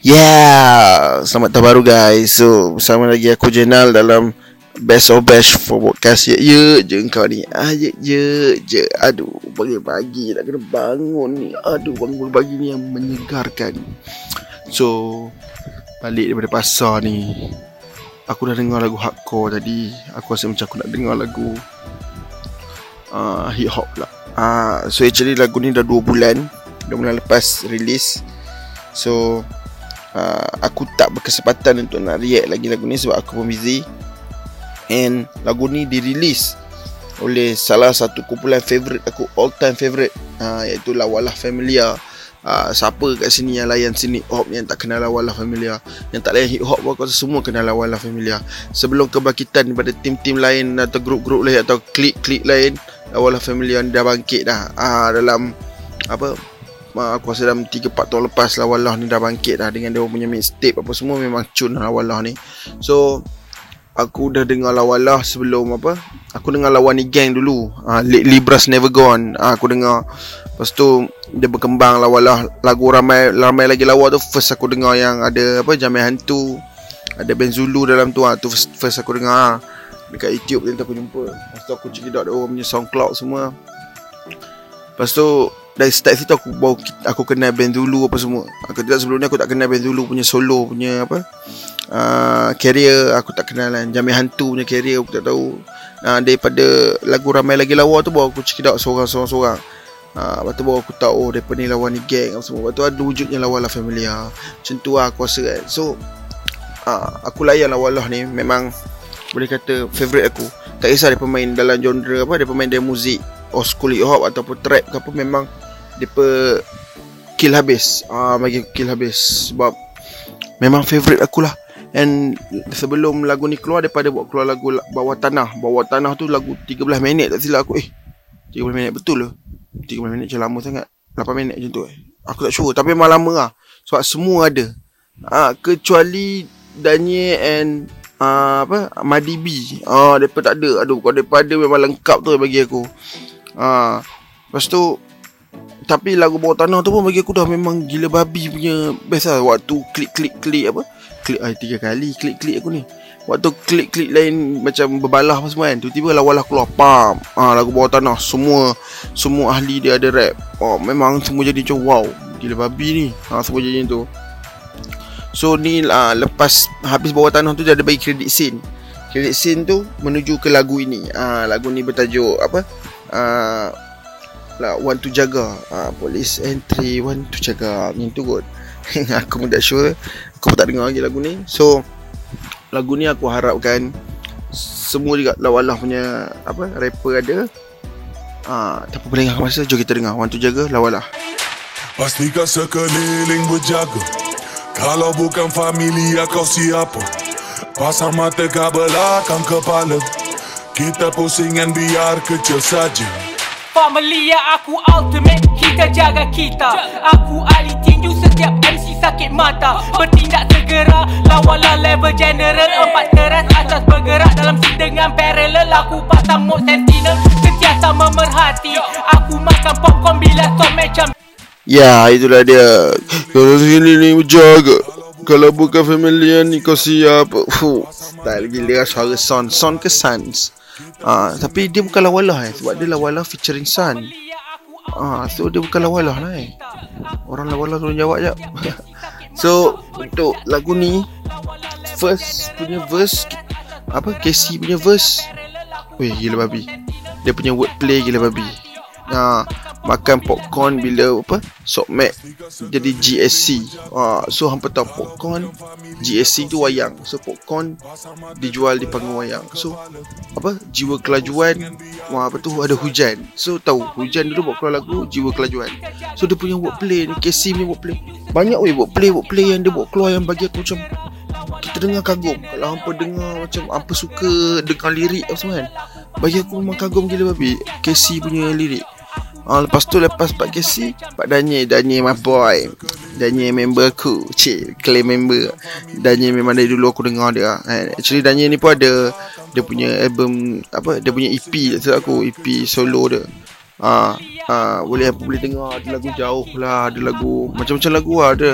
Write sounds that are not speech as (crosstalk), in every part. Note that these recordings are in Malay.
Yeah, selamat tahun baru guys. So, bersama lagi aku Jenal dalam Best of Bash for podcast Ye ye je kau ni. Ah ye ye je. Aduh, pagi-pagi nak kena bangun ni. Aduh, bangun pagi ni yang menyegarkan. So, balik daripada pasar ni. Aku dah dengar lagu hardcore tadi. Aku rasa macam aku nak dengar lagu uh, hip hop lah. Ah, uh, so actually lagu ni dah 2 bulan. 2 bulan lepas release. So uh, Aku tak berkesempatan Untuk nak react lagi lagu ni Sebab aku pun busy. And lagu ni dirilis Oleh salah satu kumpulan favourite aku All time favourite uh, Iaitu Lawalah Familia. Uh, Siapa kat sini yang layan sini hop Yang tak kenal Lawalah Familia? Yang tak layan hip hop Aku rasa semua kenal Lawalah Familia. Sebelum kebangkitan Daripada tim-tim lain Atau grup-grup lain Atau klik-klik lain Lawalah Familia dah bangkit dah. Uh, Dalam Apa aku rasa dalam 3-4 tahun lepas lah Wallah ni dah bangkit dah dengan dia punya mixtape apa semua memang cun lah Wallah ni. So aku dah dengar lah Wallah sebelum apa aku dengar lawan ni gang dulu. Uh, Libras Never Gone. Uh, aku dengar. Lepas tu dia berkembang lah Wallah. Lagu ramai ramai lagi lawa tu first aku dengar yang ada apa Jamai Hantu. Ada Ben Zulu dalam tu ah tu first, first aku dengar dekat YouTube tu aku jumpa. Lepas tu aku check out oh, punya SoundCloud semua. Lepas tu dari start situ aku bawa aku kenal band dulu apa semua. Aku tidak sebelum ni aku tak kenal band dulu punya solo punya apa? Uh, carrier aku tak kenal kan. Jamil hantu punya carrier aku tak tahu. Uh, daripada lagu ramai lagi lawa tu bawa aku check out seorang-seorang. Uh, lepas tu baru aku tahu oh Mereka ni lawan ni gang apa semua Lepas tu ada wujudnya lawan lah familiar Macam tu lah aku rasa kan So uh, Aku layan lawan lah ni Memang Boleh kata Favorite aku Tak kisah dia pemain dalam genre apa Dia pemain dia muzik Or school hip hop Ataupun trap ke apa Memang Depa kill habis. Ah uh, bagi kill habis. Sebab memang favorite aku lah. And sebelum lagu ni keluar daripada buat keluar lagu bawah tanah. Bawah tanah tu lagu 13 minit tak silap aku. Eh 13 minit betul ke? 13 minit macam lama sangat. 8 minit macam tu eh. Aku tak sure tapi memang lama lah. Sebab semua ada. Ah uh, kecuali Daniel and uh, apa? Madi B. Ah uh, depa tak ada. Aduh kalau depa ada memang lengkap tu bagi aku. Ah uh, lepas tu tapi lagu bawah tanah tu pun bagi aku dah memang gila babi punya best lah. Waktu klik-klik-klik apa? Klik ay, tiga kali klik-klik aku ni. Waktu klik-klik lain macam berbalah apa semua kan Tiba-tiba lawalah keluar Pam. Ha, Lagu bawah tanah Semua Semua ahli dia ada rap. Oh, Memang semua jadi macam wow Gila babi ni. Ha, Semua jadi tu. So ni uh, lepas habis bawah tanah tu dia ada bagi kredit scene. Kredit scene tu menuju ke lagu ini. Uh, Lagu ni bertajuk apa? Uh, lah one to jaga. Uh, police entry one to jaga. Ni tu kot. (laughs) Aku pun tak sure. Aku pun tak dengar lagi lagu ni. So lagu ni aku harapkan semua juga lawalah punya apa rapper ada. Uh, tak apa boleh dengar masa jom kita dengar. One to jaga lawalah. Pastikan sekeliling berjaga. Kalau bukan familia kau siapa? Pasang mata ke belakang kepala. Kita pusingan biar kecil saja Family ya aku ultimate Kita jaga kita. Aku ahli tinju setiap MC sakit mata. Bertindak segera Lawalah level general. Empat teras asas bergerak Dalam scene dengan parallel. Aku pasang mode sentinel Sentiasa memerhati. Aku makan popcorn bila stop macam Ya itulah dia. Kalau sini ni jaga. Kalau bukan family ni kau siap. Fuh, Style gila suara son Son ke sons Ah, tapi dia bukan lawalah eh sebab dia lawalah featuring Sun. Ah, so dia bukan lawalah lah eh. Orang lawalah tolong jawab jap. (laughs) so untuk lagu ni first punya verse apa Casey punya verse. Weh gila babi. Dia punya wordplay gila babi. Ah, makan popcorn bila apa sok mac jadi GSC ha, so hampa tahu popcorn GSC tu wayang. So popcorn dijual di panggung wayang. So apa jiwa kelajuan. Wah apa tu ada hujan. So tahu hujan dulu buat keluar lagu jiwa kelajuan. So dia punya wordplay ni KC punya wordplay banyak weh wordplay wordplay yang dia buat keluar yang bagi aku macam kita dengar kagum. Kalau hampa dengar macam hampa suka dengar lirik apa semua kan bagi aku memang kagum gila babi KC punya lirik Oh, lepas tu lepas Pak Casey Pak Danye Danye my boy. Danye member aku Cik Claim member. Danye memang dari dulu aku dengar dia eh, Actually Danye ni pun ada Dia punya album Apa Dia punya EP Tak aku EP solo dia. Ah, uh, boleh apa boleh dengar ada lagu jauh lah ada lagu macam-macam lagu lah ada.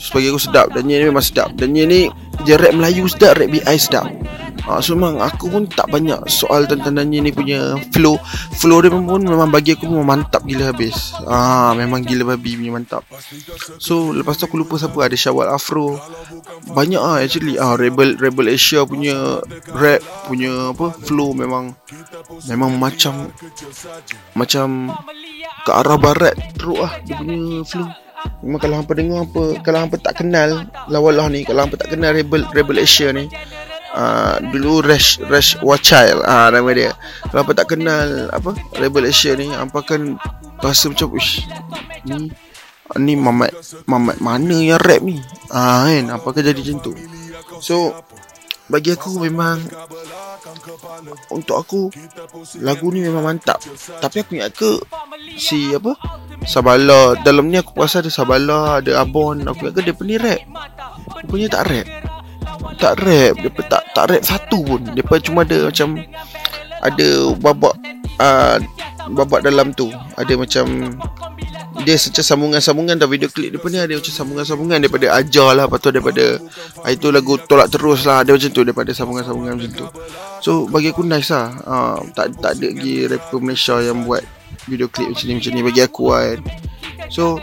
So, bagi aku sedap dan ni memang sedap. Dan ni dia rap Melayu sedap rap BI sedap uh, so memang aku pun tak banyak soal tentang Nanya ni punya flow. Flow dia pun memang bagi aku memang mantap gila habis. Uh, memang gila babi punya mantap. So lepas tu aku lupa siapa. Ada Syawal Afro. Banyak ah actually. Ah Rebel Rebel Asia punya rap punya apa flow memang memang macam macam ke arah barat teruk ah dia punya flow. Memang kalau hampa dengar apa Kalau hampa tak kenal Lawalah ni Kalau hampa tak kenal Rebel, Rebel Asia ni uh, Dulu Rash Rash Wachile uh, Nama dia. Kalau hampa tak kenal Apa Rebel Asia ni Hampa akan Rasa macam Uish Ni Ni mamat Mamat mana yang rap ni? Ah uh, kan Apa akan jadi macam tu. So Bagi aku memang untuk aku lagu ni memang mantap. Tapi aku ingat ke si apa Sabala dalam ni aku rasa ada Sabala ada Abon aku ingat ke dia punya rap. Dia punya tak rap tak rap dia tak tak rap satu pun. Dia cuma ada macam ada babak uh, babak dalam tu. Ada macam dia macam sambungan-sambungan dalam video klip dia ni ada macam sambungan-sambungan daripada ajar lah lepas tu daripada ah, itu lagu tolak terus lah ada macam tu daripada sambungan-sambungan macam tu. So bagi aku nice lah. Uh, tak tak ada lagi rapper Malaysia yang buat video klip macam ni macam ni. Bagi aku kan. So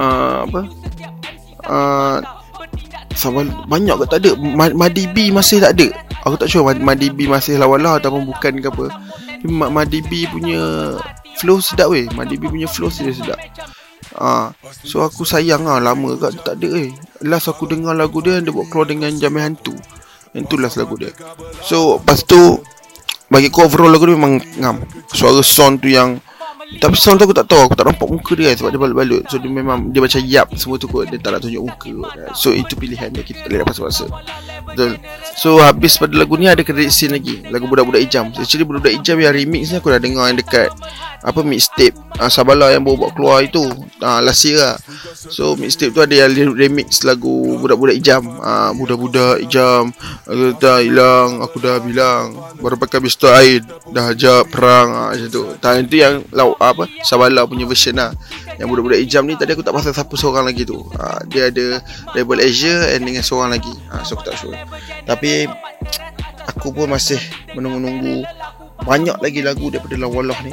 uh, apa? Uh, Sabar, banyak ke? Tak ada. Madibi masih tak ada. Aku tak sure Madibi masih lawan lah Ataupun bukan ke apa. Madibi punya flow sedap weh. Madibi punya flow sedap sedap. Ah, so aku sayang ah lama kat tak ada eh. Last aku dengar lagu dia dia buat keluar dengan Jamil Hantu. Yang tu last lagu dia. So lepas tu bagi aku overall lagu dia memang ngam. Suara sound tu yang tapi sound tu aku tak tahu Aku tak nampak muka dia Sebab dia balut-balut So dia memang Dia macam yap semua tu kot. Dia tak nak tunjuk muka. So itu pilihan dia. Kita boleh dapat paksa Betul. So habis pada lagu ni Ada credit scene lagi. Lagu Budak-Budak Ijam Actually Budak-Budak Ijam yang remix ni Aku dah dengar yang dekat Apa mixtape. Uh, Sabala yang baru buat keluar itu. Uh, Last year lah. So mixtape tu ada yang remix lagu Budak-Budak Ijam. Uh, Budak-Budak Ijam Aku dah hilang Aku dah bilang. Baru pakai pistol air Dah ajak perang. Uh, Macam tu. Tahun tu yang lauk apa Sabala punya version lah. Yang budak-budak hijam ni tadi aku tak pasal siapa seorang lagi tu. Ha, dia ada Rebel Asia and dengan seorang lagi. Ha, so aku tak sure. Tapi aku pun masih menunggu-nunggu banyak lagi lagu daripada Lawalah ni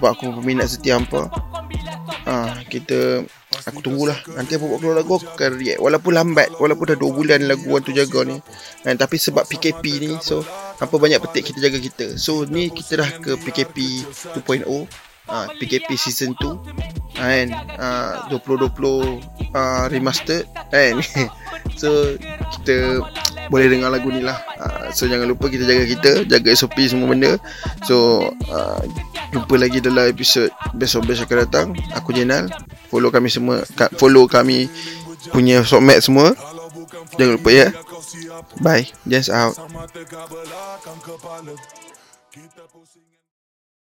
sebab aku peminat setia hampa. Ha, kita aku tunggulah. Nanti apa buat keluar lagu aku akan react. Walaupun lambat walaupun dah 2 bulan lagu Tu Jaga ni. Kan, tapi sebab PKP ni so apa banyak petik kita jaga kita. So ni kita dah ke PKP 2.0 uh, PKP season 2 kan? Uh, 2020 uh, remastered kan? (laughs) So kita boleh dengar lagu ni lah. Uh, so jangan lupa kita jaga kita jaga SOP semua benda. So uh, jumpa lagi dalam episod besok-besok akan datang. Aku Jenal. Follow kami semua. Follow kami punya sokmat semua. Jangan lupa ya. Bye. Just out